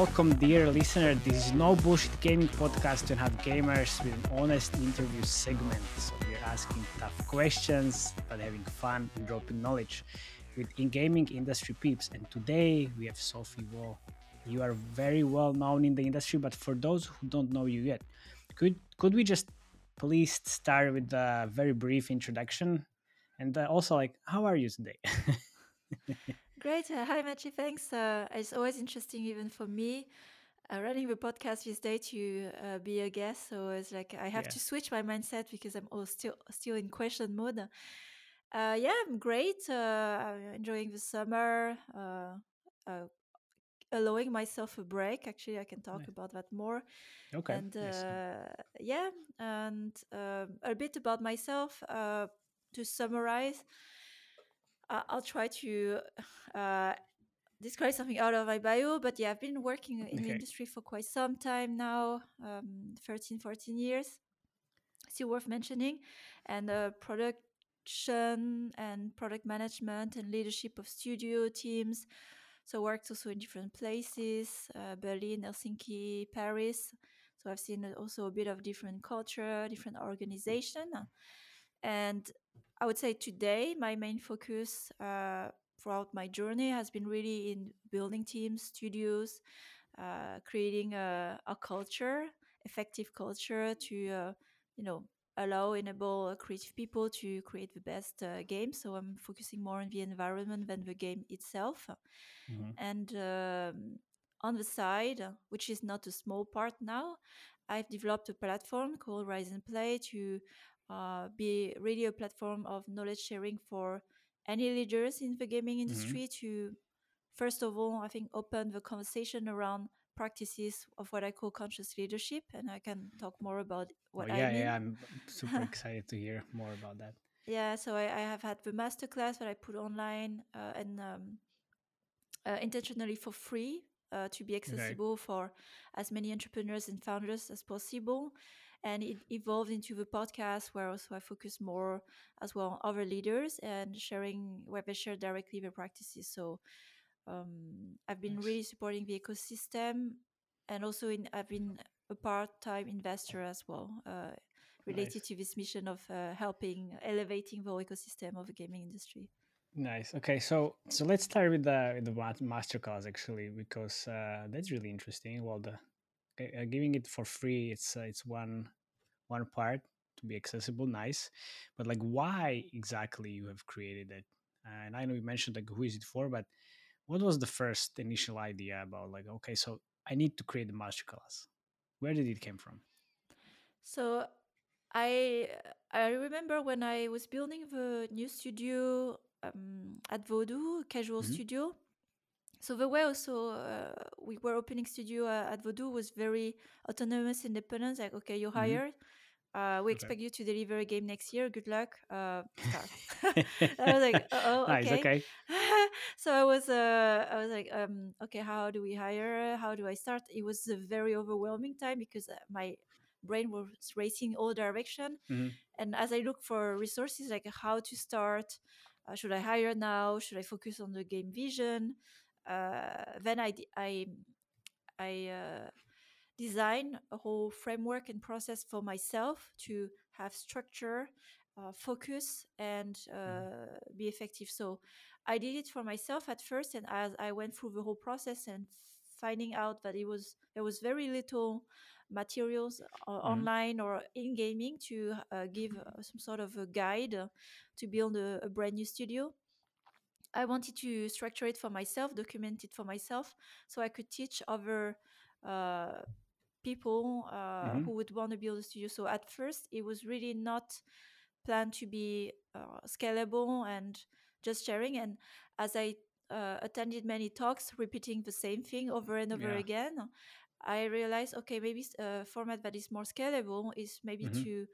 welcome, dear listener. This is no bullshit gaming podcast to have gamers with an honest interview segment. So we're asking tough questions, but having fun and dropping knowledge with in gaming industry peeps. And today we have Sophie Vo. You are very well known in the industry, but for those who don't know you yet, could could we just please start with a very brief introduction, and uh, also like how are you today? Great. Uh, hi, Matej. Thanks. Uh, it's always interesting, even for me, uh, running the podcast this day to uh, be a guest. So it's like I have Yeah. to switch my mindset because I'm all still still in question mode. Uh, yeah, I'm great. Uh, I'm enjoying the summer. Uh, uh, allowing myself a break. Actually, I can talk Nice. about that more. Okay. And nice. uh, yeah, and um a bit about myself uh, to summarize. I- I'll try to uh, describe something out of my bio, but yeah, I've been working in the industry for quite some time now um, 13, 14 years. Still worth mentioning. And uh, production and product management and leadership of studio teams. So, worked also in different places uh, Berlin, Helsinki, Paris. So, I've seen also a bit of different culture, different organization. And I would say today my main focus uh, throughout my journey has been really in building teams, studios, uh, creating a, a culture, effective culture to uh, you know allow enable creative people to create the best uh, game. So I'm focusing more on the environment than the game itself. Mhm. And um, on the side, which is not a small part now, I've developed a platform called Rise and Play to uh, be really a platform of knowledge sharing for any leaders in the gaming Mhm. industry to first of all i think open the conversation around practices of what i call conscious leadership and i can talk more about what oh, i yeah, mean yeah. I'm super excited to hear more about that. yeah so i, I have had the masterclass that i put online uh, and um, uh, intentionally for free uh, to be accessible for as many entrepreneurs and founders as possible. And it evolved into the podcast where also I focus more as well on other leaders and sharing where they share directly their practices. So um, I've been Nice. really supporting the ecosystem and also in, I've been a part-time investor as well uh, related Nice. to this mission of uh, helping elevating the whole ecosystem of the gaming industry. Nice. Okay, so so let's start with the with the masterclass actually because uh, that's really interesting. Well, the uh, giving it for free it's uh, it's one one part to be accessible, nice, but like why exactly you have created it? And I know you mentioned like who is it for, but what was the first initial idea about like okay, so I need to create the masterclass? Where did it came from? So I I remember when I was building the new studio um, at Voodoo Casual Mhm. Studio. So the way also uh, we were opening studio uh, at Voodoo was very autonomous, independent. Like, okay, you're Mhm. hired. Uh, we Okay. expect you to deliver a game next year. Good luck. Uh. I was like, oh, nice. okay. Okay. so I was, uh, I was like, um, okay, how do we hire? How do I start? It was a very overwhelming time because uh, my brain was racing all direction. Mhm. And as I look for resources, like how to start, uh, should I hire now? Should I focus on the game vision? Uh, then I, uh, design a whole framework and process for myself to have structure, uh, focus, and uh, be effective. So I did it for myself at first, and as I went through the whole process and finding out that it was there was very little materials uh, online or in gaming to uh, give uh, some sort of a guide to build a, a brand new studio. I wanted to structure it for myself, document it for myself, so I could teach other uh, people uh, Mhm. who would want to build a studio. So at first, it was really not planned to be uh, scalable and just sharing. And as I uh, attended many talks, repeating the same thing over and over Yeah. again, I realized, okay, maybe a format that is more scalable is maybe Mhm. to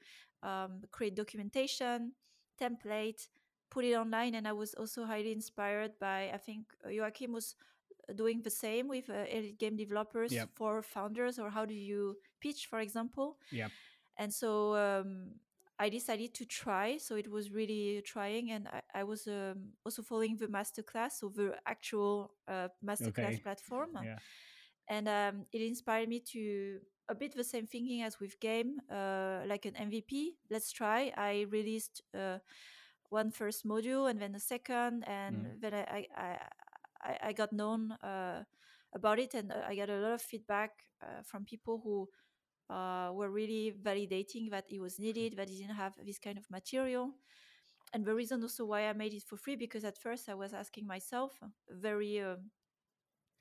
um, create documentation, template, put it online. And I was also highly inspired by, I think uh, Joakim was doing the same with uh, elite game developers Yep. for founders or how do you pitch for example yeah and so um, i decided to try so it was really trying and i, I was um, also following the masterclass so the actual uh, masterclass Okay. platform Yeah. and um, it inspired me to a bit the same thinking as with game, uh, like an MVP. Let's try. I released uh, one first module and then a second, and Mm. then I I, I, I got known uh, about it, and uh, I got a lot of feedback uh, from people who uh, were really validating that it was needed, that it didn't have this kind of material. And the reason also why I made it for free, because at first I was asking myself, very,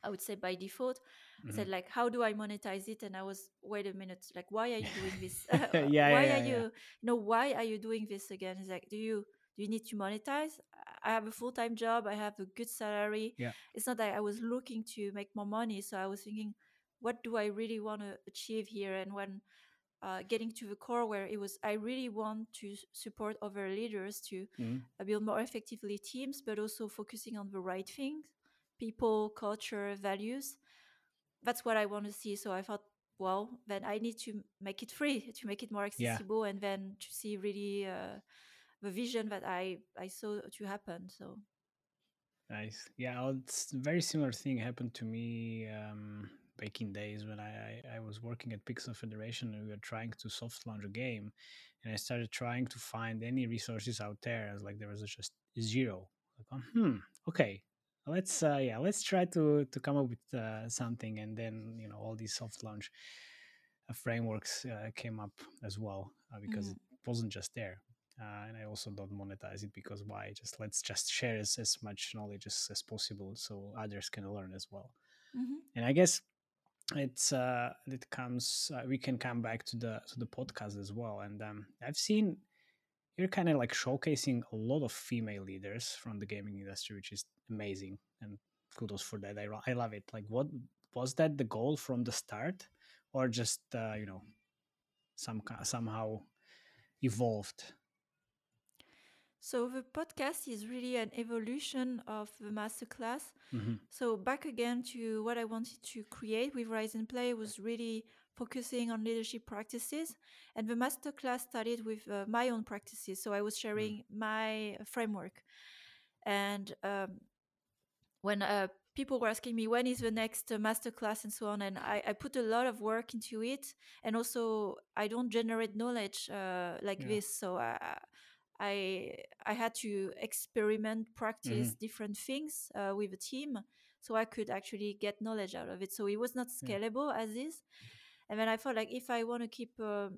I would say by default, I said Mhm. like, how do I monetize it? And I was, wait a minute, like, why are you doing this? Yeah, why yeah, are yeah. you, no, why are you doing this again? It's like, do you do you need to monetize? I have a full time job. I have a good salary. Yeah. It's not that I was looking to make more money. So I was thinking, what do I really want to achieve here? And when uh, getting to the core where it was i really want to support other leaders to Mhm. uh, build more effectively teams but also focusing on the right things people culture values that's what i want to see so i thought well then i need to make it free to make it more Yeah. accessible and then to see really uh, the vision that i i saw to happen so Nice. Yeah, it's a very similar thing happened to me um, back in days when I, I, was working at Pixel Federation and we were trying to soft launch a game. And I started trying to find any resources out there. I was like, there was just zero. Like, oh, hmm, okay, let's uh, yeah, let's try to to come up with uh, something. And then you know all these soft launch uh, frameworks uh, came up as well uh, because Mhm. it wasn't just there uh, and I also don't monetize it because why? Just let's just share as, as much knowledge as, as possible so others can learn as well. Mhm. And I guess it's uh, it comes uh, we can come back to the to the podcast as well. And um, I've seen you're kind of like showcasing a lot of female leaders from the gaming industry, which is amazing and kudos for that. I, I love it. Like, what was that the goal from the start, or just uh, you know some somehow evolved? So the podcast is really an evolution of the masterclass Mhm. So back again to what I wanted to create with Rise and Play was really focusing on leadership practices, and the masterclass started with uh, my own practices. So I was sharing my framework, and um, when uh, people were asking me when is the next uh, masterclass and so on, and I, I put a lot of work into it, and also I don't generate knowledge uh, like Yeah. this, so I. I I had to experiment, practice different things uh, with a team, so I could actually get knowledge out of it. So it was not Yeah. scalable as is. And then I felt like if I want to keep uh,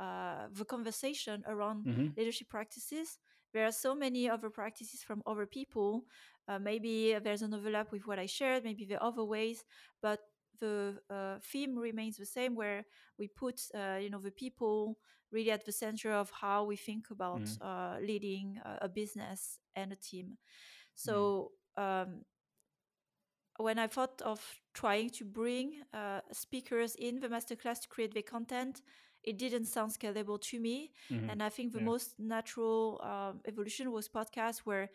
uh, the conversation around Mhm. leadership practices, there are so many other practices from other people. Uh, maybe there's an overlap with what I shared. Maybe there are other ways, but the uh, theme remains the same, where we put uh, you know the people really at the center of how we think about Mhm. uh, leading a, a business and a team. So um, when I thought of trying to bring uh, speakers in the masterclass to create the content, it didn't sound scalable to me. Mhm. And I think the Yeah. most natural um, evolution was podcast, where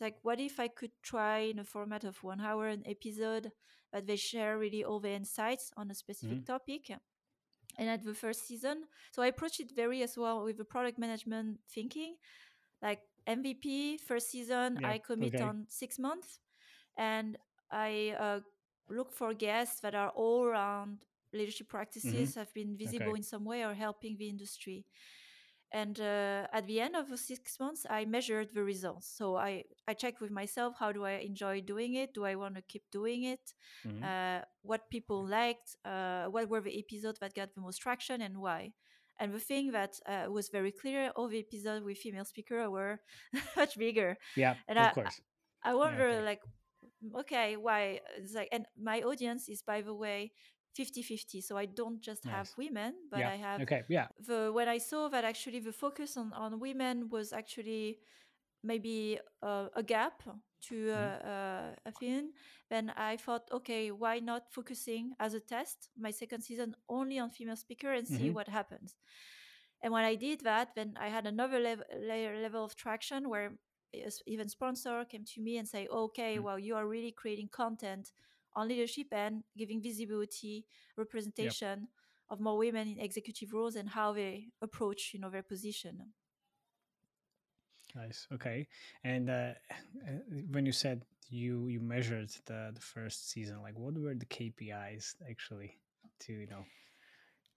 like, what if I could try in a format of one hour an episode, but they share really all the insights on a specific Mhm. topic. And at the first season, so I approached it very as well with the product management thinking, like MVP first season, Yeah, I commit okay. on six months, and I uh, look for guests that are all around leadership practices, have been visible Mm-hmm. Okay. in some way or helping the industry. And uh, at the end of the six months, I measured the results. So I, I checked with myself how do I enjoy doing it? Do I want to keep doing it? Mhm. Uh, what people liked? Uh, what were the episodes that got the most traction and why? And the thing that uh, was very clear, all the episodes with female speaker were much bigger. Yeah, And of I, course. I I wonder, okay. like, okay, why? It's like, and my audience is, by the way, 50 50. So I don't just have women, but yeah. I have okay. Yeah. the when I saw that actually the focus on, on women was actually maybe uh, a gap to uh, Mhm. uh, a film, then I thought, okay, why not focusing as a test my second season only on female speaker and see Mhm. what happens. And when I did that, then I had another level, layer, level of traction where even sponsor came to me and say, okay, Mm. well, you are really creating content on leadership and giving visibility, representation of more women in executive roles and how they approach, you know, their position. Nice. Okay. And uh, when you said you you measured the the first season, like what were the KPIs actually to you know?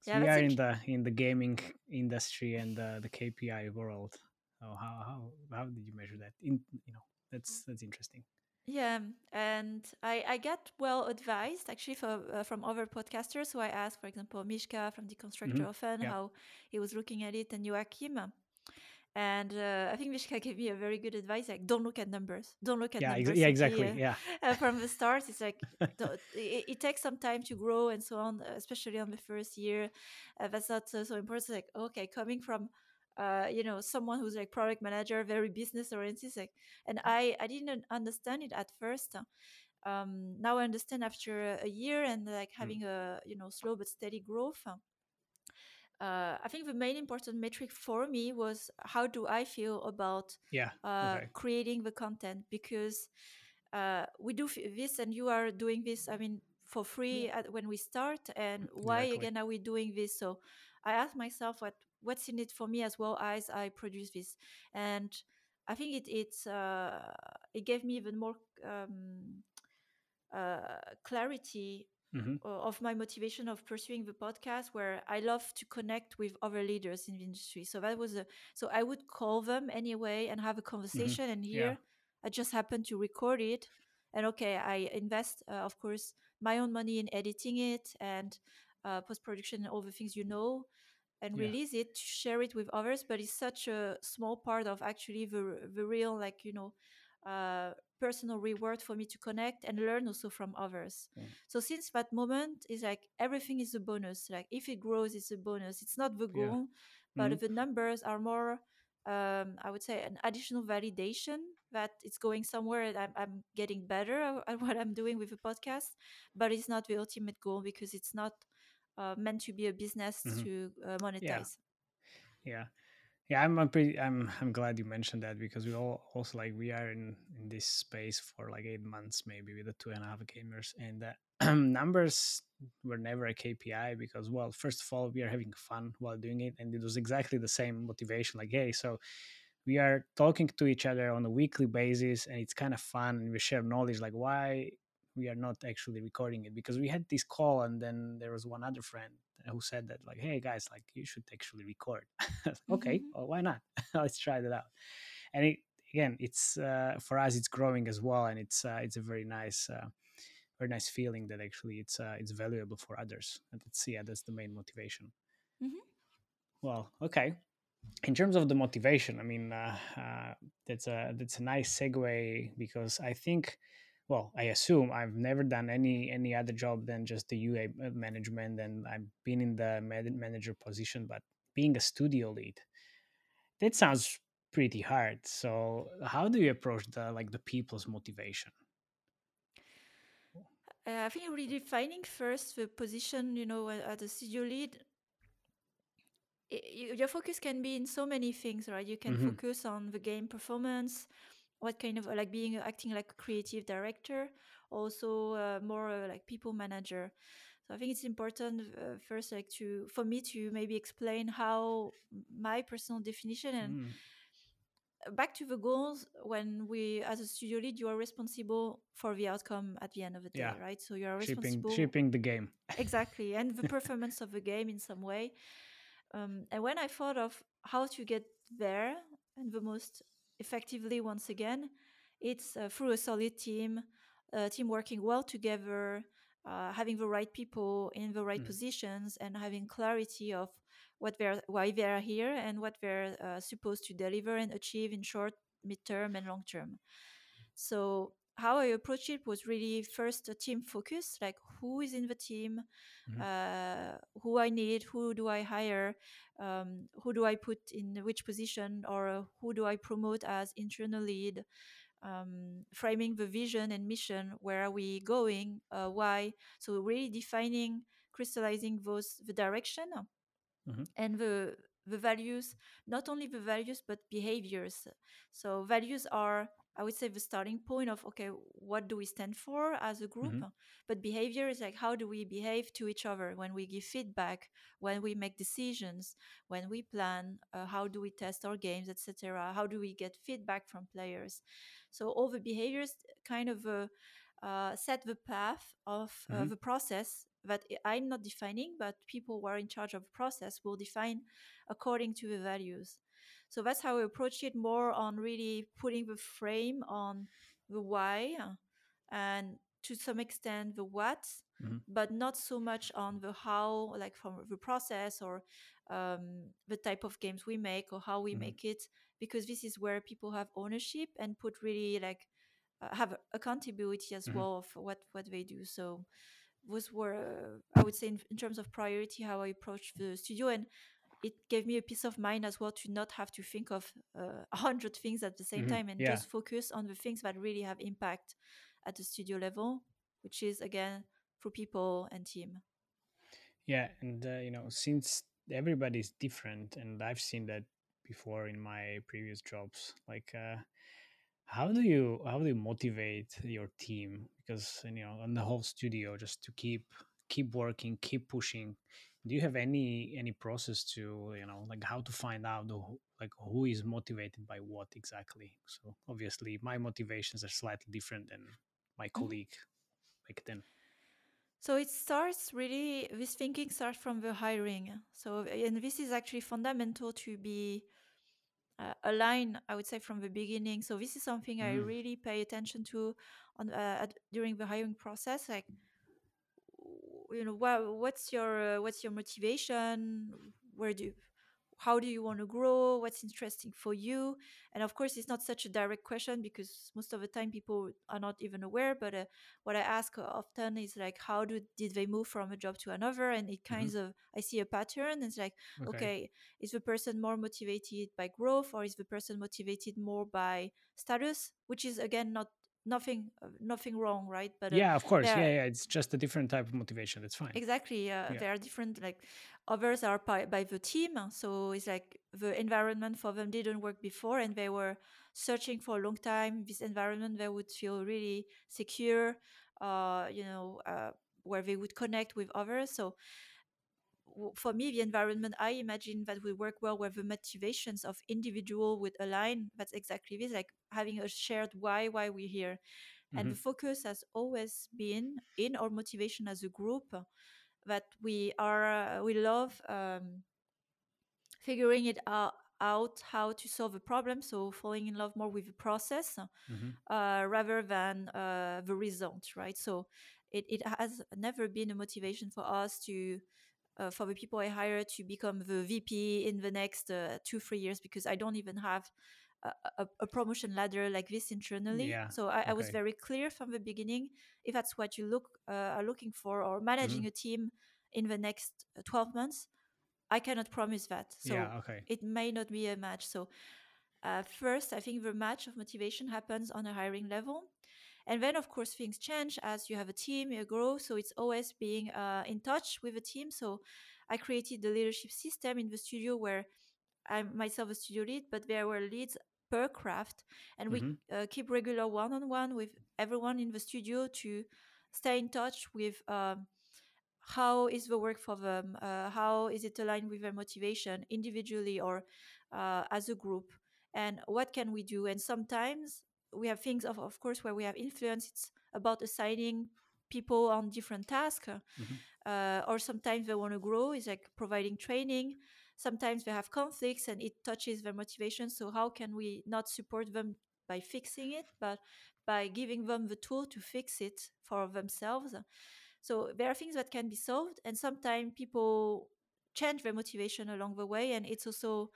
Yeah, we are in the in the gaming industry and the the KPI world. So how how how did you measure that? In you know that's that's interesting. Yeah, and I I get well advised actually for, uh, from other podcasters. So I asked, for example, Mishka from Deconstructor of Fun Yeah. how he was looking at it, and Joakim. And uh, I think Mishka gave me a very good advice, like don't look at numbers, don't look at Yeah. Numbers. yeah. simply, Exactly. uh, Yeah. uh, from the start it's like it, it takes some time to grow and so on especially on the first year uh, that's not so, so important It's like okay coming from uh, you know someone who's like product manager very business oriented like and i i didn't understand it at first um now i understand after a year and like Mm. having a you know slow but steady growth uh, I think the main important metric for me was how do I feel about Yeah. uh, Okay. creating the content because uh, we do f- this and you are doing this. I mean, for free at, when we start, and why Exactly. again are we doing this? So I asked myself what what's in it for me as well as I produce this, and I think it it's uh, it gave me even more um, uh, clarity hmm uh, of my motivation of pursuing the podcast where I love to connect with other leaders in the industry. So that was a so I would call them anyway and have a hmm conversation. And Yeah. here I just happened to record it. And okay, I invest, uh, of course, my own money in editing it and uh, post production and all the things you know, and Yeah. release it to share it with others. But it's such a small part of actually the the real like you know uh, personal reward for me to connect and learn also from others. Mm. So since that moment is like everything is a bonus. Like if it grows, it's a bonus. It's not the Yeah. goal, but hmm the numbers are more. Um, I would say an additional validation that it's going somewhere and I'm, I'm getting better at what I'm doing with the podcast, but it's not the ultimate goal because it's not uh, meant to be a business hmm to uh, Yeah. monetize. Yeah. Yeah, I'm, I'm pretty. I'm. I'm glad you mentioned that because we all also like we are in in this space for like eight months, maybe with the two and a half gamers, and uh, numbers were never a KPI because, well, first of all, we are having fun while doing it, and it was exactly the same motivation. Like, hey, so we are talking to each other on a weekly basis, and it's kind of fun, and we share knowledge. Like, why we are not actually recording it because we had this call, and then there was one other friend who said that like hey guys like you should actually record. Okay Mhm. well, why not? Let's try that out. And it, again it's uh, for us it's growing as well and it's uh, it's a very nice uh, very nice feeling that actually it's uh, it's valuable for others and that's yeah that's the main motivation. Mhm. well okay. In terms of the motivation i mean uh, uh, that's a that's a nice segue because i think well i assume i've never done any any other job than just the ua management and i've been in the manager position but being a studio lead that sounds pretty hard so how do you approach the like the people's motivation Uh, I think redefining first the position, you know, as a studio lead. Your focus can be in so many things, right? You can hmm focus on the game performance, what kind of like being acting like a creative director, also uh, more uh, like people manager. So I think it's important uh, first, like to for me to maybe explain how my personal definition and mm, back to the goals when we as a studio lead you are responsible for the outcome at the end of the day yeah. right? So you are responsible shipping the game. Exactly and the performance of the game in some way. Um, and when i thought of how to get there and the most effectively once again it's uh, through a solid team a team working well together uh, having the right people in the right Mm. positions and having clarity of what they're why they are here and what they're uh, supposed to deliver and achieve in short midterm and long term so how i approached it was really first a team focus like who is in the team Mhm. uh, who i need who do i hire um, who do i put in which position or uh, who do i promote as internal lead um, framing the vision and mission where are we going uh, why so really defining crystallizing those the direction Mhm. and the the values not only the values but behaviors so values are I would say the starting point of okay, what do we stand for as a group? Mhm. But behavior is like how do we behave to each other when we give feedback, when we make decisions, when we plan, uh, how do we test our games, etc. How do we get feedback from players? So all the behaviors kind of uh, uh, set the path of uh, Mhm. the process that I'm not defining, but people who are in charge of the process will define according to the values. So that's how we approach it more on really putting the frame on the why and to some extent the what, Mhm. but not so much on the how, like from the process or um, the type of games we make or how we Mhm. make it, because this is where people have ownership and put really like uh, have accountability as Mhm. well of what what they do. So those were uh, I would say in, in terms of priority how I approach the studio and it gave me a peace of mind as well to not have to think of uh, a hundred things at the same Mhm. time and Yeah. just focus on the things that really have impact at the studio level, which is again for people and team. Yeah, and uh, you know, since everybody's different, and I've seen that before in my previous jobs, like uh, how do you how do you motivate your team? Because you know, on the whole studio, just to keep keep working, keep pushing. Do you have any any process to you know like how to find out the, who- like who is motivated by what exactly? So obviously, my motivations are slightly different than my Mhm. colleague back then. So it starts really this thinking starts from the hiring. So and this is actually fundamental to be uh, aligned. I would say from the beginning. So this is something I Mm, really pay attention to on uh, at, during the hiring process. Like you know what what's your uh, what's your motivation? Where do you, how do you want to grow? What's interesting for you? And of course it's not such a direct question because most of the time people are not even aware but uh, what i ask often is like how do, did they move from a job to another? And it mhm. kinds of i see a pattern it's like Okay. okay is the person more motivated by growth or is the person motivated more by status? Which is again not nothing uh, nothing wrong right but uh, Yeah, of course. Yeah, yeah. It's just a different type of motivation. That's fine. Exactly. Uh, Yeah. There are different, like others are by, by the team. So it's like the environment for them didn't work before and they were searching for a long time. This environment, they would feel really secure, uh, you know, uh, where they would connect with others. So for me, the environment I imagine that would work well where the motivations of individual would align. That's exactly this, like having a shared why, why we're here. And hmm the focus has always been in our motivation as a group uh, that we are, uh, we love um, figuring it out, out how to solve a problem. So falling in love more with the process hmm uh, rather than uh, the result, right? So it, it has never been a motivation for us to uh, for the people I hire to become the VP in the next uh, two three years because I don't even have a, a, a promotion ladder like this internally. Yeah. So I, I was very clear from the beginning if that's what you look uh, are looking for or managing a team in the next uh, 12 months. I cannot promise that. So Yeah. Okay. it may not be a match. So uh, first, I think the match of motivation happens on a hiring level. And then, of course, things change as you have a team, you grow. So it's always being uh, in touch with a team. So I created the leadership system in the studio where I'm myself a studio lead, but there were leads per craft. And we hmm uh, keep regular one on one with everyone in the studio to stay in touch with. Um, how is the work for them uh, how is it aligned with their motivation individually or uh, as a group and what can we do and sometimes we have things of, of course where we have influence. It's about assigning people on different tasks hmm uh, or sometimes they want to grow. It's like providing training. Sometimes they have conflicts and it touches their motivation. So how can we not support them by fixing it but by giving them the tool to fix it for themselves? So there are things that can be solved, and sometimes people change their motivation along the way, and it's also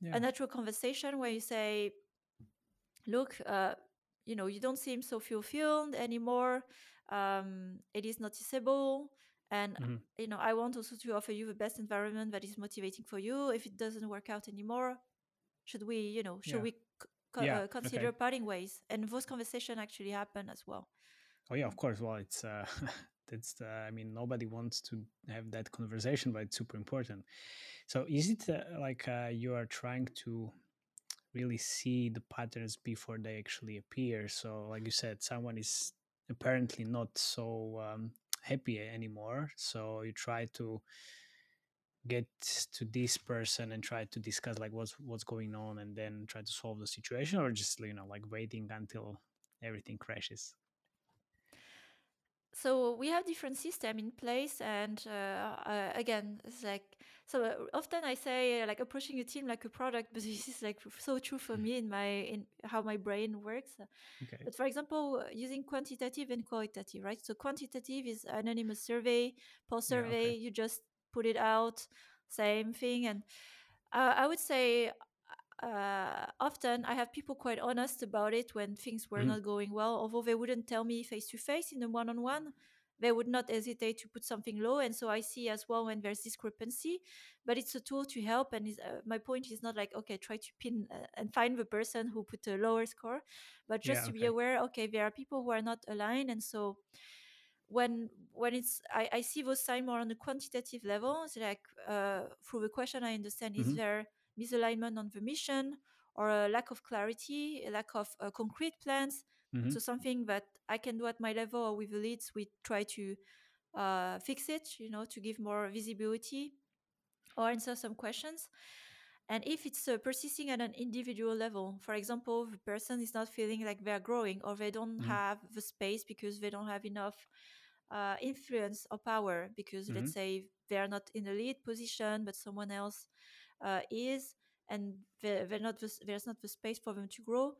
Yeah. a natural conversation where you say, "Look, uh, you know, you don't seem so fulfilled anymore. Um, it is noticeable." And hmm you know, I want also to offer you the best environment that is motivating for you. If it doesn't work out anymore, should we, you know, should Yeah. we co- Yeah. uh, consider Okay. parting ways? And those conversations actually happen as well. Oh yeah. Of course. Well, it's uh, that's. Uh, I mean, nobody wants to have that conversation, but it's super important. So, is it uh, like uh, you are trying to really see the patterns before they actually appear. So, like you said, someone is apparently not so um, happy anymore. So you try to get to this person and try to discuss like what's what's going on and then try to solve the situation or just you know like waiting until everything crashes so we have different system in place and uh, uh, again it's like so uh, often i say uh, like approaching a team like a product but this is like so true for me in my in how my brain works okay. but for example using quantitative and qualitative right so quantitative is anonymous survey post survey yeah, okay. you just put it out same thing and uh, i would say uh, often I have people quite honest about it when things were mm-hmm. not going well, although they wouldn't tell me face to face in a one on one. They would not hesitate to put something low, and so I see as well when there's discrepancy. But it's a tool to help, and uh, my point is not like okay, try to pin uh, and find the person who put a lower score, but just yeah, to okay. be aware, okay, there are people who are not aligned, and so when when it's I, I see those signs more on the quantitative level. It's like uh, through the question, I understand mm-hmm. is there misalignment on the mission or a lack of clarity, a lack of uh, concrete plans. Mm-hmm. So something that I can do at my level or with the leads, we try to uh, fix it, you know, to give more visibility or answer some questions. And if it's uh, persisting at an individual level, for example, the person is not feeling like they're growing or they don't mm-hmm. have the space because they don't have enough uh, influence or power because mm-hmm. let's say they're not in a lead position, but someone else uh, is, and they're not the, there's not the space for them to grow.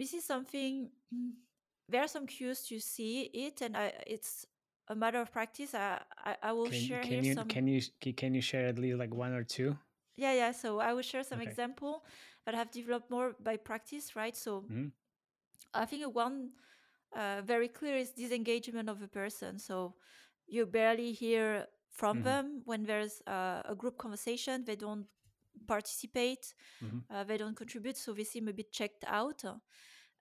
This is something. There are some cues to see it, and I, it's a matter of practice. I I, I will can, share can you, some. Can you can you share at least like one or two? Yeah, yeah. So I will share some okay. example that have developed more by practice, right? So mm-hmm. I think one uh, very clear is disengagement of a person. So you barely hear from mm-hmm. them when there's uh, a group conversation they don't participate mm-hmm. uh, they don't contribute so they seem a bit checked out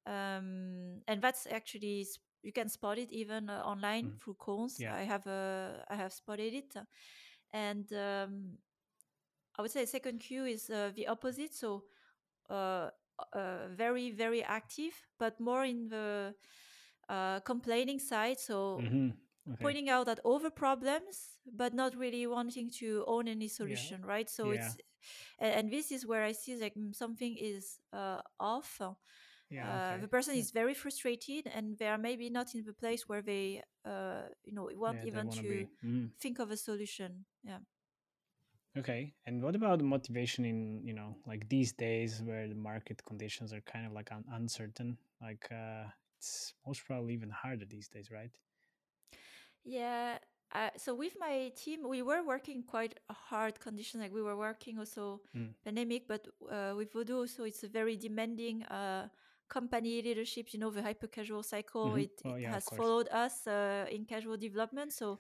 um, and that's actually you can spot it even uh, online mm-hmm. through calls yeah. i have uh, i have spotted it and um, i would say second cue is uh, the opposite so uh, very very active but more in the complaining side so mm-hmm okay. pointing out that over problems but not really wanting to own any solution yeah. right so yeah. it's and this is where i see like mm, something is uh, off yeah, uh, okay. the person is very frustrated and they are maybe not in the place where they uh, you know want even to mm. think of a solution yeah okay and what about the motivation in you know like these days where the market conditions are kind of like un- uncertain like uh it's most probably even harder these days right yeah. Uh, so with my team, we were working quite hard conditions. Like we were working also mm. pandemic, but uh, with Voodoo, so it's a very demanding uh, company leadership. You know, the hyper casual cycle. Mm-hmm. It, oh, it yeah, has followed us uh, in casual development. So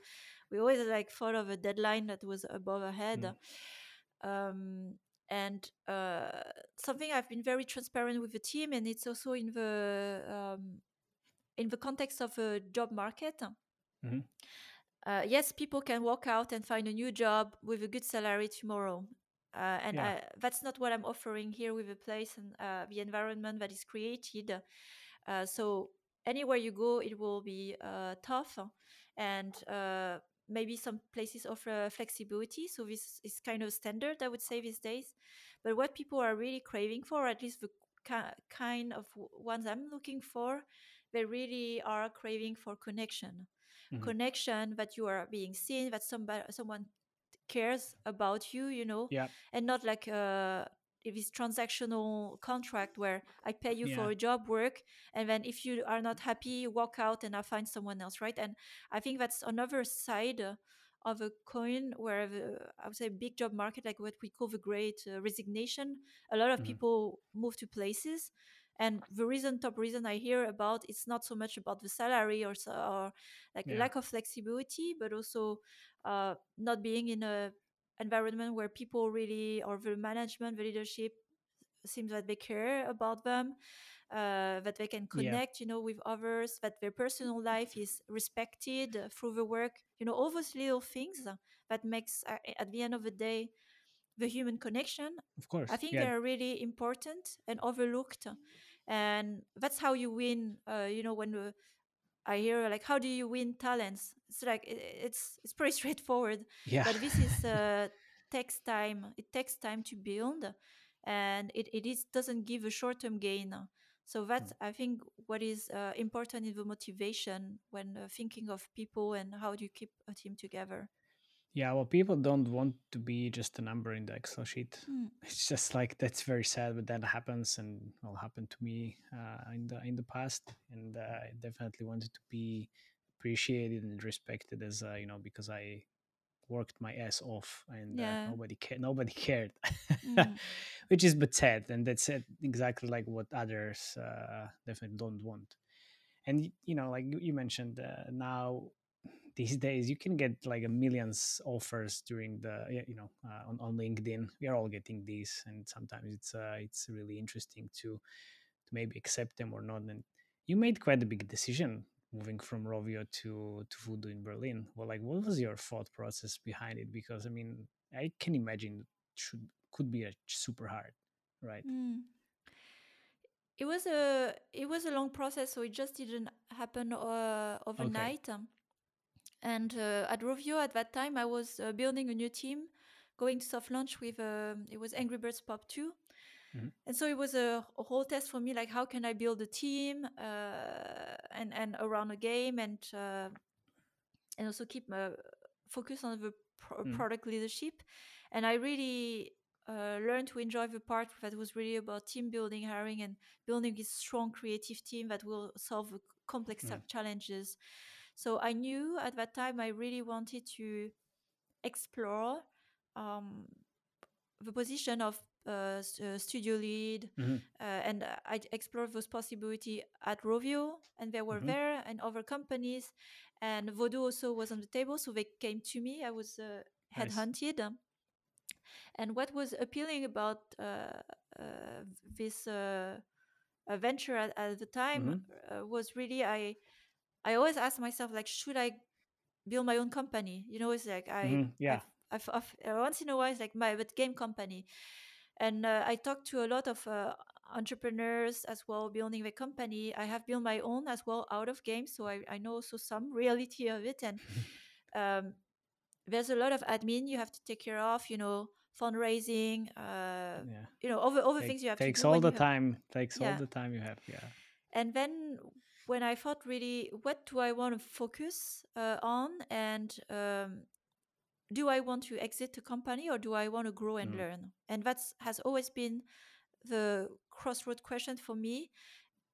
we always like thought of a deadline that was above our head. Mm. Um, and uh, something I've been very transparent with the team, and it's also in the um, in the context of a job market Mm-hmm. Uh, yes, people can walk out and find a new job with a good salary tomorrow. Uh, and yeah. I, that's not what I'm offering here with the place and uh, the environment that is created. Uh, so anywhere you go, it will be uh, tough, and uh, maybe some places offer flexibility. So this is kind of standard, I would say, these days. But what people are really craving for, at least the kind of ones I'm looking for, they really are craving for connection mm-hmm. connection that you are being seen that somebody someone cares about you you know yeah and not like uh this transactional contract where I pay you yeah. for a job work, and then if you are not happy, you walk out and I find someone else, right? And I think that's another side of a coin where the, I would say big job market, like what we call the great uh, resignation, a lot of mm-hmm. people move to places and the reason top reason i hear about it's not so much about the salary or, or like yeah. lack of flexibility but also uh, not being in a environment where people really or the management the leadership seems that they care about them uh, that they can connect yeah. you know with others that their personal life is respected through the work you know all those little things that makes uh, at the end of the day the human connection. Of course. I think yeah. they're really important and overlooked, and that's how you win. Uh, you know, when uh, I hear like, how do you win talents? It's like it, it's it's pretty straightforward. Yeah. But this is uh, takes time. It takes time to build, and it it is doesn't give a short term gain. So that's I think what is uh, important in the motivation when uh, thinking of people and how do you keep a team together. Yeah, well, people don't want to be just a number in the Excel sheet. Mm. It's just like that's very sad, but that happens, and will happen to me uh, in the in the past. And uh, I definitely wanted to be appreciated and respected as uh, you know because I worked my ass off and uh, nobody cared. Nobody cared, Mm. which is but sad, and that's it, exactly like what others uh, definitely don't want. And you know, like you you mentioned, uh, now these days you can get like a millions offers during the you know uh, on, on linkedin. We are all getting these and sometimes it's uh, it's really interesting to to maybe accept them or not. And you made quite a big decision moving from rovio to to voodoo in berlin. Well like what was your thought process behind it? Because i mean i can imagine it should could be a super hard right? Mm. It was a it was a long process, so it just didn't happen uh, overnight. Um, And uh, at Rovio at that time, I was uh, building a new team, going to soft launch with um it was Angry Birds Pop 2 Mhm. and so it was a, a whole test for me, like how can I build a team uh, and and around a game and uh, and also keep my focus on the pro- Mm. product leadership. And I really uh, learned to enjoy the part that was really about team building, hiring, and building this strong creative team that will solve complex Mm. challenges. So I knew at that time I really wanted to explore um, the position of uh, uh, studio lead, Mhm. uh, and uh, I explored those possibility at Rovio, and they were Mhm. there, and other companies, and Voodoo also was on the table, so they came to me. I was uh, Nice. headhunted, um, and what was appealing about uh, uh, this venture at, at the time Mhm. uh, was really I I always ask myself like, should I build my own company? You know, it's like I Mhm. yeah I've, I've, I've once in a while it's like my but game company, and uh, I talked to a lot of uh, entrepreneurs as well building the company. I have built my own as well out of games, so I, I know also some reality of it. And um, there's a lot of admin you have to take care of, you know, fundraising, uh, yeah you know, all the, all the Take- things you have takes to do. all the have- time takes all the time you have yeah and then when I thought really, what do I want to focus uh, on, and um, do I want to exit the company or do I want to grow and Mm. learn? And that's has always been the crossroad question for me.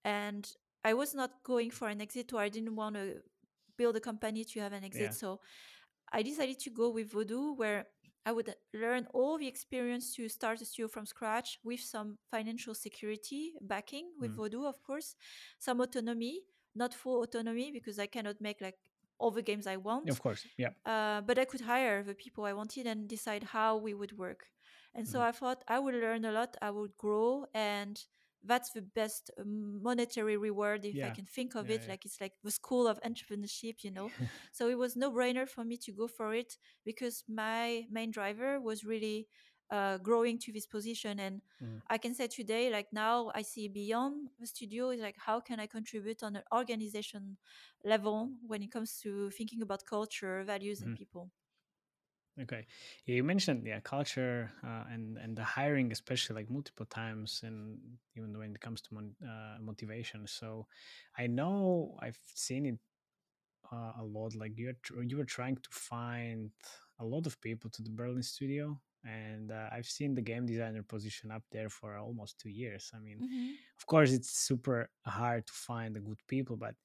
And I was not going for an exit, or I didn't want to build a company to have an exit. Yeah. So I decided to go with Voodoo, where I would learn all the experience to start a studio from scratch with some financial security backing with Mm. Voodoo, of course, some autonomy, not full autonomy because I cannot make like all the games I want. of course yeah Uh, but I could hire the people I wanted and decide how we would work. And so Mhm. I thought I would learn a lot, I would grow, and that's the best uh, monetary reward if I can think of Yeah, it. yeah. Like it's like the school of entrepreneurship, you know. so it was no brainer for me to go for it because my main driver was really uh, growing to this position. And Mm. I can say today, like now, I see beyond the studio is like how can I contribute on an organization level when it comes to thinking about culture, values, and Mhm. people. Okay, you mentioned yeah culture uh, and and the hiring especially like multiple times and even when it comes to mon- uh, motivation. So I know I've seen it uh, a lot. Like you're tr- you were trying to find a lot of people to the Berlin studio, and uh, I've seen the game designer position up there for almost two years. I mean, Mhm. of course it's super hard to find the good people, but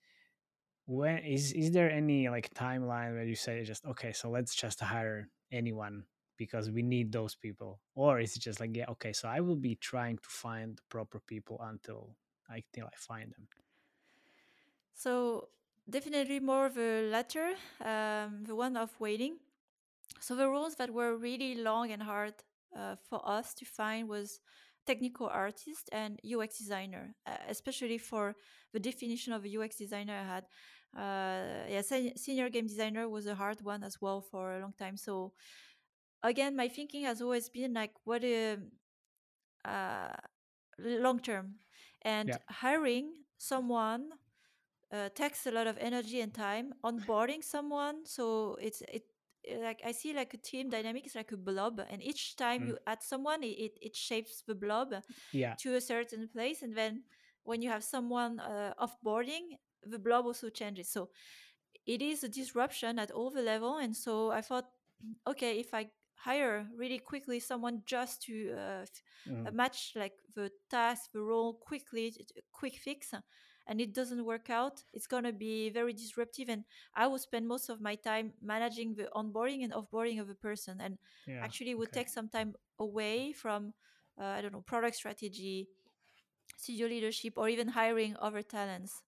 when is is there any like timeline where you say just okay so let's just hire anyone because we need those people or is it just like yeah okay so i will be trying to find the proper people until i till i find them So definitely more of a latter, um, the one of waiting. So the roles that were really long and hard uh, for us to find was technical artist and UX designer, uh, especially for the definition of a UX designer I had. Uh, yeah, sen- senior game designer was a hard one as well for a long time. So again, my thinking has always been like, what a uh, long term, and Yeah. hiring someone uh, takes a lot of energy and time. Onboarding someone, so it's it uh, like I see like a team dynamic is like a blob, and each time Mm. you add someone, it, it it shapes the blob Yeah. to a certain place, and then when you have someone uh, offboarding, the blob also changes. So it is a disruption at all the level, and so I thought, okay, if I hire really quickly someone just to uh, Mm. match like the task, the role quickly, quick fix, and it doesn't work out, it's gonna be very disruptive, and I will spend most of my time managing the onboarding and offboarding of a person, and Yeah. actually would okay. take some time away from uh, I don't know product strategy, studio leadership, or even hiring other talents.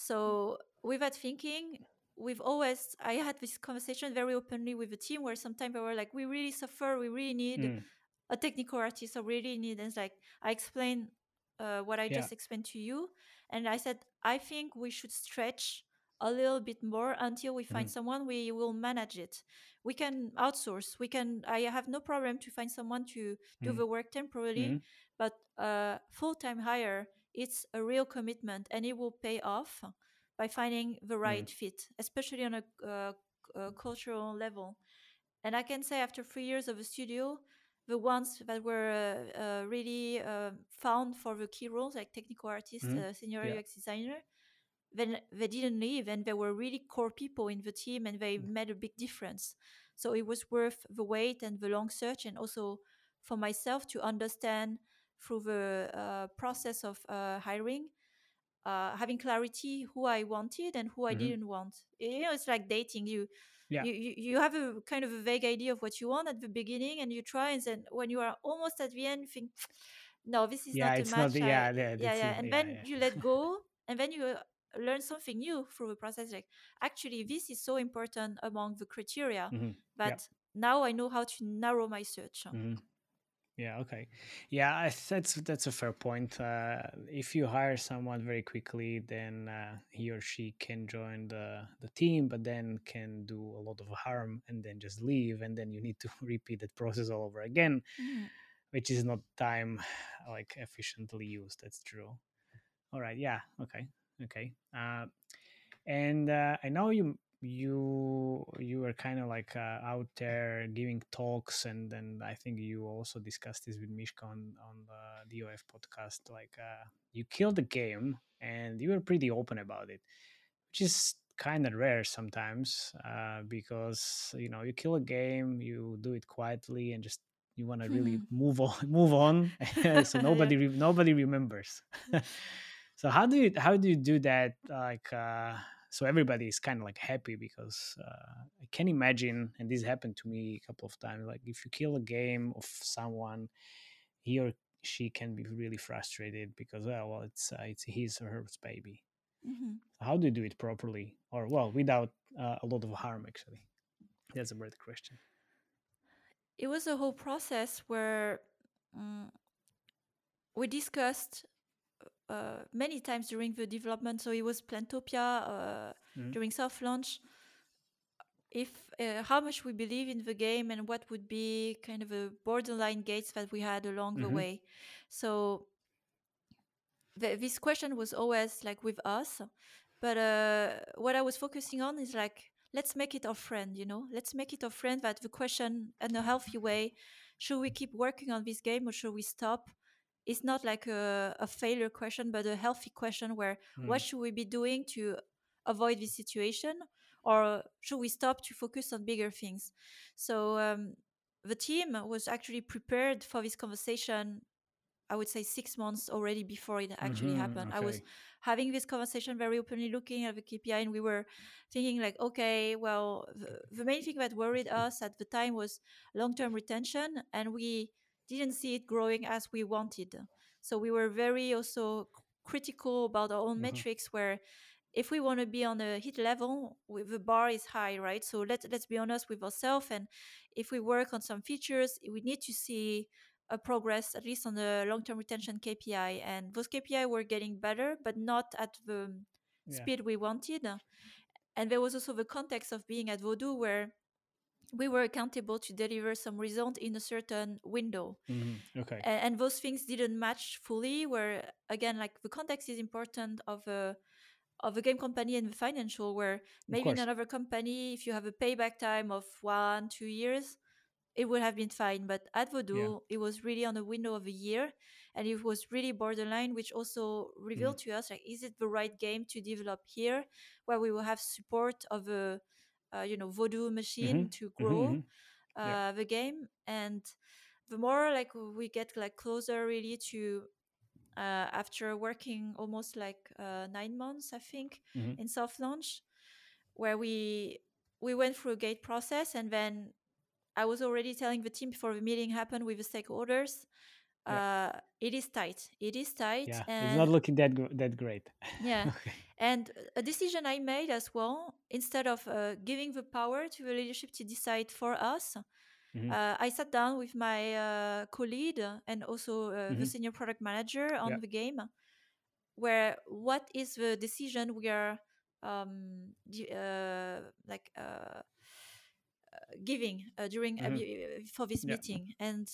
So with that thinking, we've always I had this conversation very openly with the team where sometimes they were like, we really suffer, we really need Mm. a technical artist, I really need and it's like I explained uh, what I Yeah. just explained to you. And I said, I think we should stretch a little bit more until we find Mhm. someone we will manage it. We can outsource. We can I have no problem to find someone to do Mhm. the work temporarily, Mhm. but uh, full-time hire it's a real commitment and it will pay off by finding the right fit especially on a uh, c- uh, cultural level. And i can say after three years of a studio the ones that were uh, uh, really uh, found for the key roles like technical artist uh, senior Yeah. ux designer then they didn't leave and they were really core people in the team and they made a big difference. So it was worth the wait and the long search and also for myself to understand through the uh, process of uh, hiring uh, having clarity who i wanted and who i Mhm. didn't want you know it's like dating you Yeah. you, you have a kind of a vague idea of what you want at the beginning and you try and then when you are almost at the end you think no this is Yeah. not a It's not. match The, I, yeah. Yeah. yeah yeah and then you let go and then you uh, learn something new through the process like actually this is so important among the criteria Mhm. that now i know how to narrow my search Mhm. Yeah. Okay. Yeah. I, that's that's a fair point. Uh, if you hire someone very quickly, then uh, he or she can join the the team, but then can do a lot of harm and then just leave, and then you need to repeat that process all over again, Mhm. which is not time like efficiently used. That's true. All right. Yeah. Okay. Okay. Uh, and uh, I know you you you were kind of like uh, out there giving talks, and then I think you also discussed this with Mishka on on the DOF podcast. Like uh, you killed the game, and you were pretty open about it, which is kind of rare sometimes uh, because you know you kill a game, you do it quietly, and just you want to really Mhm. move on move on so Yeah. nobody re- nobody remembers so how do you how do you do that like uh so everybody is kind of like happy because uh, i can imagine and this happened to me a couple of times like if you kill a game of someone he or she can be really frustrated because well, well it's uh, it's his or her baby. Mhm. how do you do it properly? Or well without uh, a lot of harm actually. That's a great question. It was a whole process where um, we discussed uh, many times during the development. So it was Plantopia uh, Mhm. during soft launch. If uh, how much we believe in the game and what would be kind of a borderline gates that we had along the Mhm. way. So the, this question was always like with us, but uh, what I was focusing on is like let's make it our friend. You know, let's make it our friend. That the question in a healthy way: should we keep working on this game or should we stop? It's not like a, a failure question, but a healthy question where what Mm. should we be doing to avoid this situation, or should we stop to focus on bigger things? So um, the team was actually prepared for this conversation I would say six months already before it actually Mhm. happened. I was having this conversation very openly, looking at the KPI, and we were thinking like, okay, well, the, the main thing that worried us at the time was long-term retention, and we didn't see it growing as we wanted. So we were very also critical about our own Mhm. metrics, where if we want to be on a hit level, we, the bar is high, right? So let's let's be honest with ourselves, and if we work on some features, we need to see a progress at least on the long-term retention KPI, and those KPI were getting better, but not at the yeah speed we wanted. And there was also the context of being at Voodoo, where we were accountable to deliver some result in a certain window. Mm-hmm. Okay. and, and those things didn't match fully where again like the context is important of a of a game company and the financial where maybe in another company if you have a payback time of one two years it would have been fine. But at voodoo it was really on a window of a year and it was really borderline which also revealed to us like is it the right game to develop here where we will have support of a uh, you know voodoo machine Mhm, to mhm, grow mhm. uh, Yeah. the game and the more like we get like closer really to uh, after working almost like uh, nine months i think Mhm. in soft launch where we we went through a gate process and then i was already telling the team before the meeting happened with the stakeholders uh, it is tight it is tight Yeah. and It's not looking that gr- that great. yeah okay. and a decision I made as well, instead of uh, giving the power to the leadership to decide for us, Mhm. uh, I sat down with my uh, co-lead and also uh, the Mhm. senior product manager on Yeah. the game, where what is the decision we are um, uh, like uh, giving uh, during be- for this Yeah. meeting, and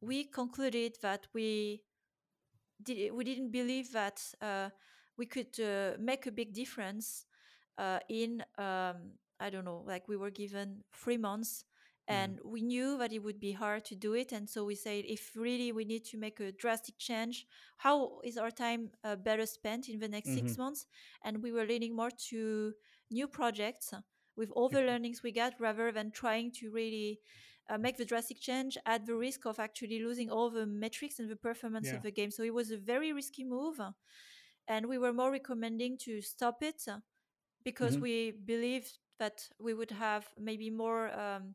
we concluded that we did, we didn't believe that uh, we could uh, make a big difference uh, in um, I don't know, like we were given three months, and we knew that it would be hard to do it, and so we said if really we need to make a drastic change, how is our time uh, better spent in the next six Mhm. months? And we were leaning more to new projects with all the learnings we got, rather than trying to really uh, make the drastic change at the risk of actually losing all the metrics and the performance Yeah. of the game. So it was a very risky move. And we were more recommending to stop it because Mhm. we believed that we would have maybe more, um,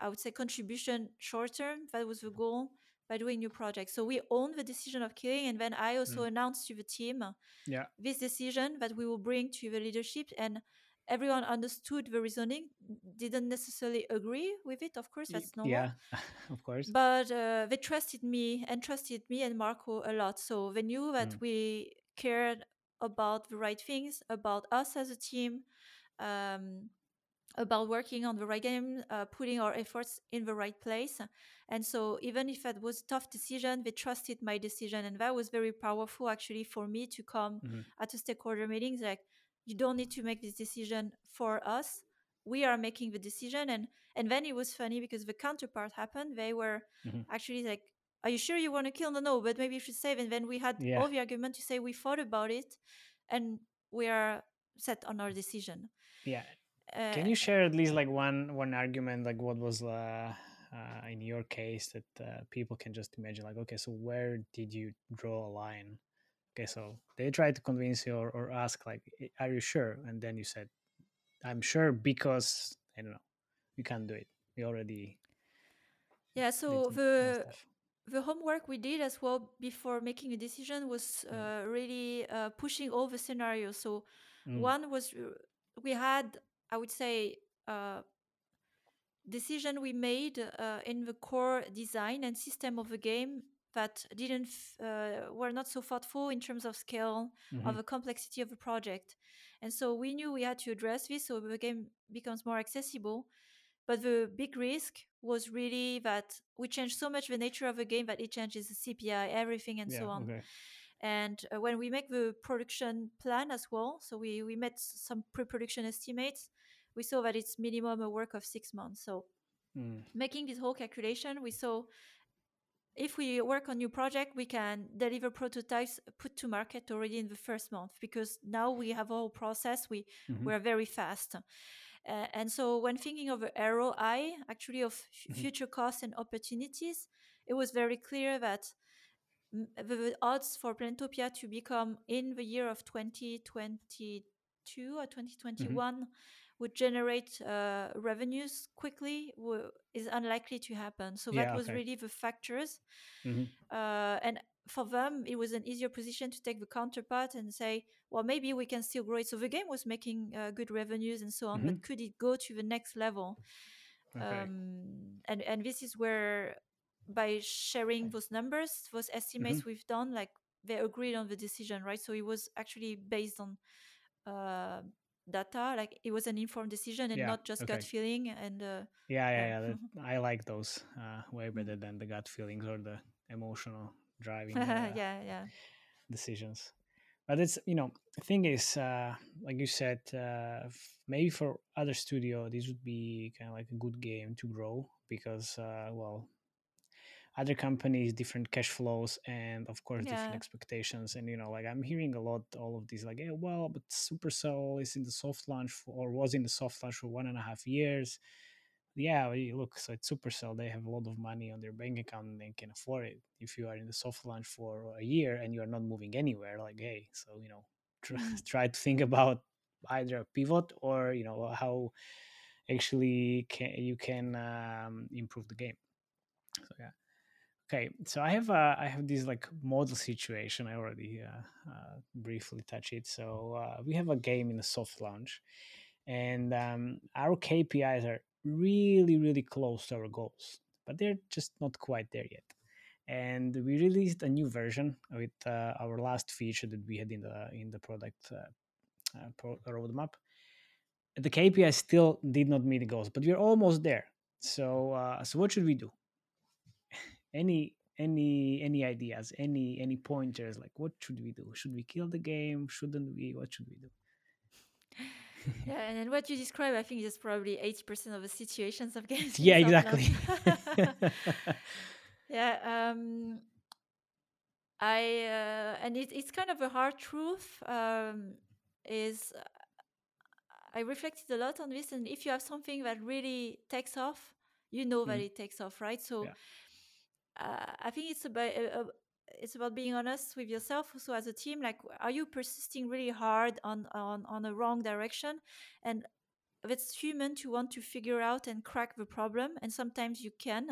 I would say, contribution short term. That was the goal by doing new projects. So we own the decision of killing. And then I also Mm. announced to the team Yeah. this decision that we will bring to the leadership and everyone understood the reasoning didn't necessarily agree with it of course that's normal Yeah. of course. but uh, they trusted me and trusted me and marco a lot so they knew that Mm. we cared about the right things about us as a team um, about working on the right game uh, putting our efforts in the right place and so even if it was a tough decision they trusted my decision and that was very powerful actually for me to come Mhm. at a stakeholder meetings like you don't need to make this decision for us we are making the decision and and then it was funny because the counterpart happened they were Mhm. actually like are you sure you want to kill no no but maybe you should save and then we had Yeah. all the argument to say we thought about it and we are set on our decision Yeah. uh, Can you share at least like one one argument, like what was uh, uh, in your case that uh, people can just imagine? Like, okay, so where did you draw a line? Okay, so they tried to convince you or, or ask, like, are you sure? And then you said, I'm sure because I don't know, you can't do it. We already yeah so the the homework we did as well before making a decision was Mm. uh, really uh, pushing all the scenarios so Mm. one was uh, we had i would say uh, decision we made uh, in the core design and system of the game that didn't uh, were not so thoughtful in terms of scale of Mhm. the complexity of the project and so we knew we had to address this so the game becomes more accessible but the big risk was really that we changed so much the nature of the game that it changes the cpi everything and Yeah. so on Okay. and uh, when we make the production plan as well so we we met some pre-production estimates we saw that it's minimum a work of six months so Mm. making this whole calculation we saw if we work on new project we can deliver prototypes put to market already in the first month because now we have a whole process we Mhm. we're very fast uh, and so when thinking of the ROI actually of f- Mhm. future costs and opportunities it was very clear that m- the, the odds for Plantopia to become in the year of 2022 or 2021 would generate uh, revenues quickly w- is unlikely to happen. So Yeah, that was okay. really the factors. Mhm. Uh, and for them, it was an easier position to take the counterpart and say, well, maybe we can still grow it. So the game was making uh, good revenues and so on, but could it go to the next level? Mm-hmm. Okay. um, and and this is where by sharing those numbers those estimates Mm-hmm. we've done like they agreed on the decision right so it was actually based on uh, data like it was an informed decision and Yeah, not just gut feeling and uh, Yeah, yeah, yeah yeah. That, I like those uh, way better than the gut feelings or the emotional driving yeah uh, yeah decisions. But it's you know the thing is uh, like you said uh, maybe for other studio this would be kind of like a good game to grow because uh, well other companies different cash flows and of course different expectations and you know like i'm hearing a lot all of these like yeah well but supercell is in the soft launch for, or was in the soft launch for one and a half years. Yeah look so it's supercell they have a lot of money on their bank account and they can afford it. If you are in the soft launch for a year and you are not moving anywhere like hey so you know try, Mm. try to think about either a pivot or you know how actually can you can um, improve the game. So yeah okay so i have uh, i have this like model situation. I already uh, uh, briefly touch it. So uh, we have a game in a soft launch and um, our kpis are really really close to our goals but they're just not quite there yet. And we released a new version with uh, our last feature that we had in the in the product uh, pro- roadmap. The kpi still did not meet the goals but we're almost there. So so what should we do any any any ideas any any pointers like what should we do? Should we kill the game? Shouldn't we? What should we do? Yeah and then what you describe i think is probably 80% of the situations of games yeah exactly. Yeah um i uh, and it, it's kind of a hard truth um is uh, i reflected a lot on this and if you have something that really takes off you know that Mhm. it takes off right? So Yeah. Uh, i think it's about uh, uh, it's about being honest with yourself also as a team like are you persisting really hard on on on a wrong direction and it's human to want to figure out and crack the problem and sometimes you can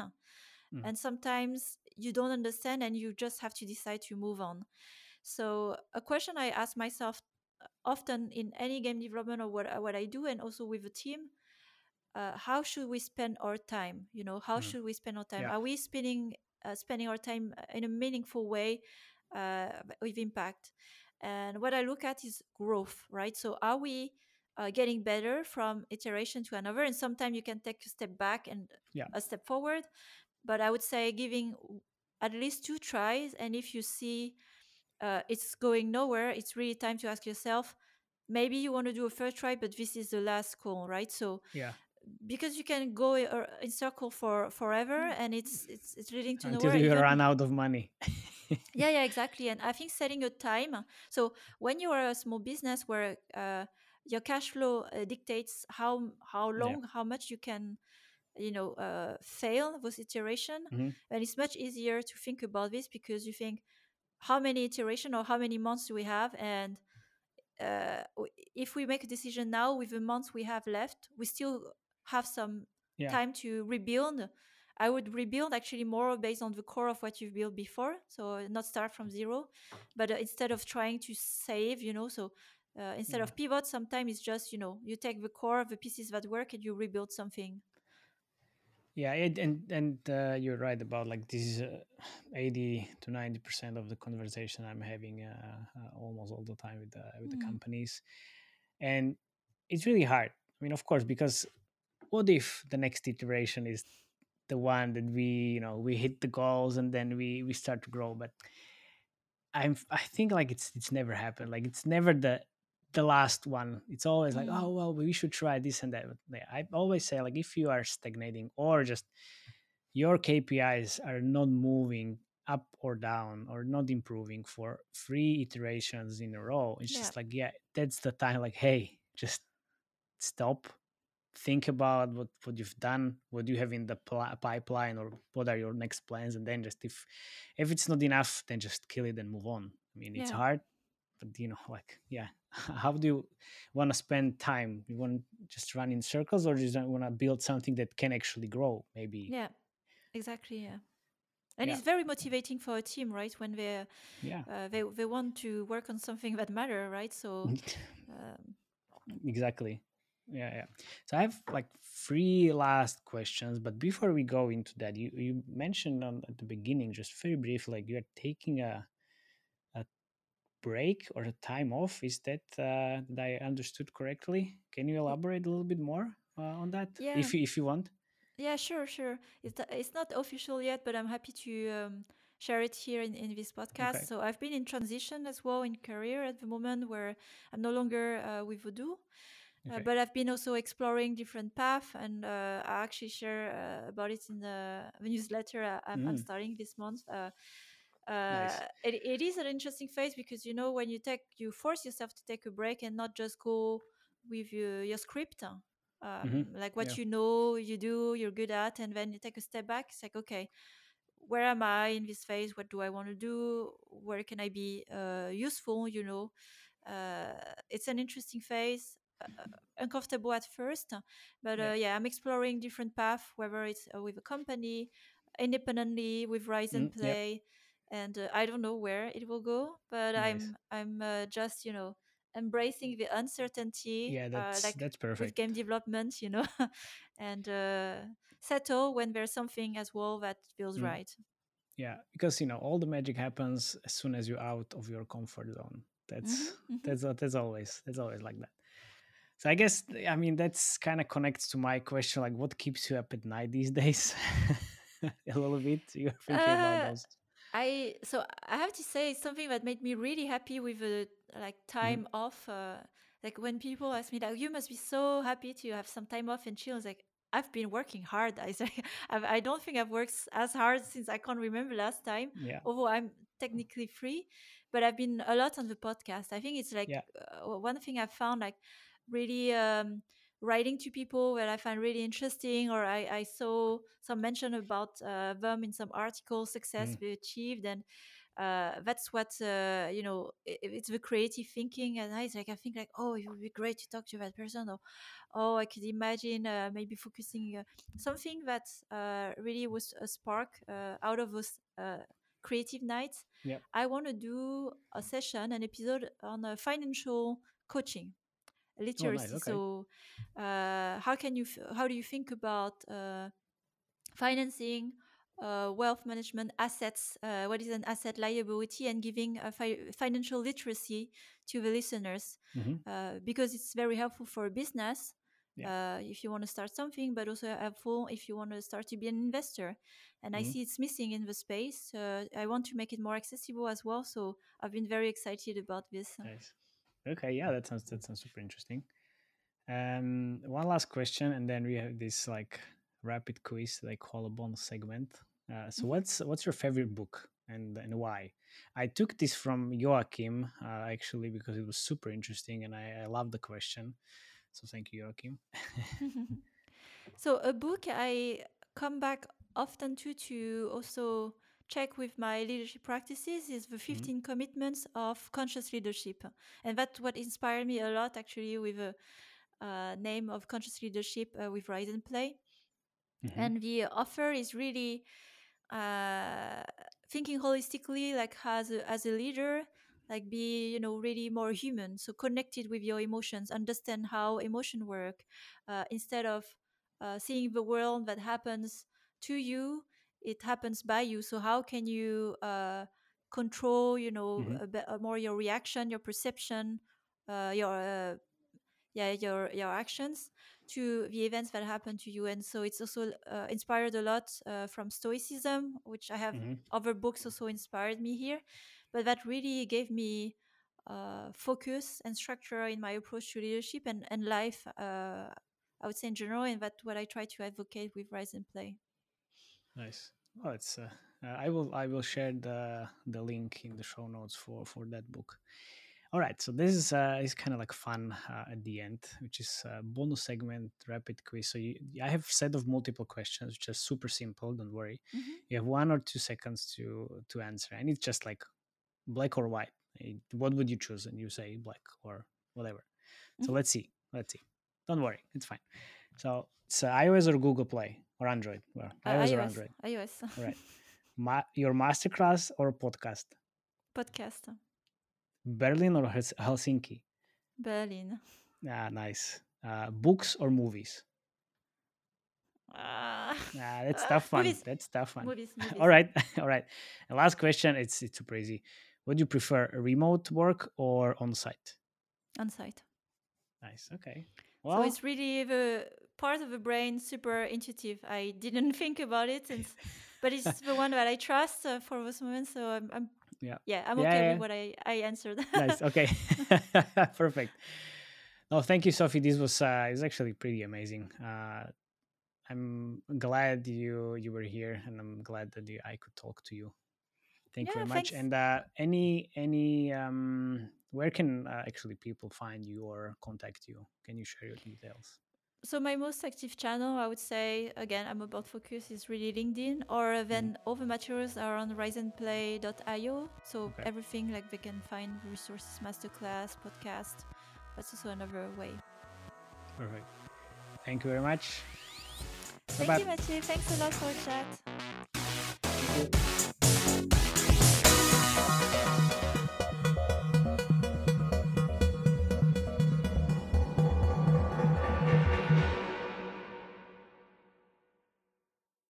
Mm. and sometimes you don't understand and you just have to decide to move on so a question i ask myself uh, often in any game development or what, what i do and also with the team uh, how should we spend our time you know how Mm. should we spend our time Yeah. are we spending spending our time uh, in a meaningful way uh, with impact. And what i look at is growth right? So are we uh, getting better from iteration to another? And sometimes you can take a step back and Yeah. a step forward but i would say giving at least two tries and if you see uh, it's going nowhere it's really time to ask yourself maybe you want to do a first try but this is the last call right? So yeah because you can go in circle for forever and it's it's it's leading to until nowhere you run out of money yeah yeah exactly and i think setting a time so when you are a small business where uh, your cash flow uh, dictates how how Yeah. long how much you can you know uh, fail with iteration Mhm. and it's much easier to think about this because you think how many iteration or how many months do we have and uh, if we make a decision now with the months we have left we still have some Yeah. time to rebuild i would rebuild actually more based on the core of what you've built before so not start from zero but uh, instead of trying to save you know so uh, instead Yeah. of pivot sometimes it's just you know you take the core of the pieces that work and you rebuild something yeah it, and and uh, you're right about like this is uh, 80 to 90 percent of the conversation i'm having uh, uh, almost all the time with the with the Mm. companies and it's really hard i mean of course because what if the next iteration is the one that we you know we hit the goals and then we we start to grow but i'm i think like it's it's never happened like it's never the the last one it's always like Mm. oh well we should try this and that i always say like if you are stagnating or just your kpis are not moving up or down or not improving for three iterations in a row it's Yeah. just like yeah that's the time like hey just stop think about what what you've done what you have in the pl- pipeline or what are your next plans and then just if if it's not enough then just kill it and move on. I mean it's Yeah. hard but you know like yeah. How do you want to spend time? You want to just run in circles or just want to build something that can actually grow maybe? Yeah exactly yeah. And Yeah. it's very motivating for a team right? When they yeah. uh, they, they want to work on something that matter right? So um, exactly yeah yeah so i have like three last questions but before we go into that you you mentioned on, at the beginning just very briefly like you're taking a a break or a time off. Is that uh, that I understood correctly? Can you elaborate a little bit more uh, on that, Yeah. if you, if you want? Yeah, sure, sure. It's it's not official yet, but I'm happy to um, share it here in, in this podcast. Okay. So I've been in transition as well in career at the moment where I'm no longer uh, with Voodoo, Okay. but I've been also exploring different paths, and uh, I actually share uh, about it in the, the newsletter I, I'm, I'm Mm, starting this month. Uh, nice. uh, it, it is an interesting phase because you know when you take you force yourself to take a break and not just go with your, your script um, hmm like Yeah. what you know you do you're good at and then you take a step back it's like okay where am i in this phase what do i want to do where can i be uh, useful you know uh, it's an interesting phase uh, uh, uncomfortable at first but Yeah. uh, yeah i'm exploring different paths whether it's uh, with a company independently with rise and Mm, yeah. play and uh, i don't know where it will go but Nice. i'm i'm uh, just you know embracing the uncertainty Yeah, uh, that's like that's with perfect. game development you know and uh, settle when there's something as well that feels Mm, right yeah, because you know all the magic happens as soon as you're out of your comfort zone. That's hmm hmm that's what that's always that's always like that. So I guess I mean that's kind of connects to my question, like what keeps you up at night these days? a little bit. You're thinking about uh, those. I so I have to say it's something that made me really happy with the like hmm time off. Uh, like when people ask me like, "You must be so happy to have some time off and chill." It's like I've been working hard. I say I don't think I've worked as hard since I can't remember last time. Yeah, Although I'm technically free, but I've been a lot on the podcast. I think it's like yeah. uh, one thing I've found like really um, writing to people that I find really interesting, or I, I saw some mention about uh, them in some article success Mm, we achieved, and uh, that's what uh, you know. i it's the creative thinking, and I like I think like, oh, it would be great to talk to that person, or oh, I could imagine uh, maybe focusing uh, something that uh, really was a spark uh, out of those uh, creative nights. yeah. I want to do a session, an episode on uh, financial coaching Oh, nice. literacy. Okay. So, uh, how can you f- how do you think about uh, financing, uh, wealth management, assets? Uh, what is an asset liability, and giving a fi- financial literacy to the listeners hmm uh, because it's very helpful for a business. Yeah. Uh, if you want to start something, but also helpful if you want to start to be an investor. And I hmm see it's missing in the space. Uh, I want to make it more accessible as well. So I've been very excited about this. Nice. Okay. Yeah, that sounds that sounds super interesting. Um, one last question, and then we have this like rapid quiz, like call a bonus segment. Uh, so, Mhm. what's what's your favorite book, and and why? I took this from Joakim uh, actually because it was super interesting, and I, I love the question. So, thank you, Joakim. So a book I come back often to to also check with my leadership practices is the Mhm. 15 commitments of conscious leadership and that's what inspired me a lot actually with a uh, name of conscious leadership uh, with rise and play Mhm. and the offer is really uh, thinking holistically like as a, as a leader like be you know really more human so connected with your emotions understand how emotion work uh, instead of uh, seeing the world that happens to you it happens by you so how can you uh, control you know Mhm. a bit uh, more your reaction your perception uh, your uh, yeah your your actions to the events that happen to you and so it's also uh, inspired a lot uh, from stoicism which i have Mhm. other books also inspired me here but that really gave me uh, focus and structure in my approach to leadership and, and life uh, i would say in general and that's what i try to advocate with rise and play Nice. Oh, it's. Uh, uh, I will. I will share the the link in the show notes for for that book. All right. So this is uh, is kind of like fun uh, at the end, which is a bonus segment, rapid quiz. So you, I have set of multiple questions, which are super simple. Don't worry. hmm You have one or two seconds to to answer, and it's just like black or white. What would you choose? And you say black or whatever. So hmm let's see. Let's see. Don't worry. It's fine. So it's uh, iOS or Google Play or Android. Well, uh, iOS or Android. ios All right. Ma- your masterclass or podcast? podcast Berlin or Helsinki? berlin Ah, nice. Uh, books or movies? Ah, Ah, that's tough one. movies That's tough one. movies movies All right. All right. And last question. It's it's super easy. Would you prefer remote work or on site? On site. Nice. Okay. Well, so it's really the part of the brain super intuitive. I didn't think about it, and, but it's the one that I trust uh, for those moments. So I'm, I'm yeah, yeah, I'm Yeah, okay yeah. with what I I answered. nice. Okay. Perfect. No, thank you, Sophie. This was uh, it was actually pretty amazing. Uh, I'm glad you you were here, and I'm glad that you, I could talk to you. Thank you very much. thanks. And uh, any any um, where can uh, actually people find you or contact you? Can you share your details? So my most active channel, I would say, again, I'm about focus is really LinkedIn, or then all the materials are on riseandplay.io. So Okay. everything like they can find resources, masterclass, podcast. That's also another way. Perfect. Thank you very much. Thank Bye-bye. you, Matej. Thanks a lot for the chat.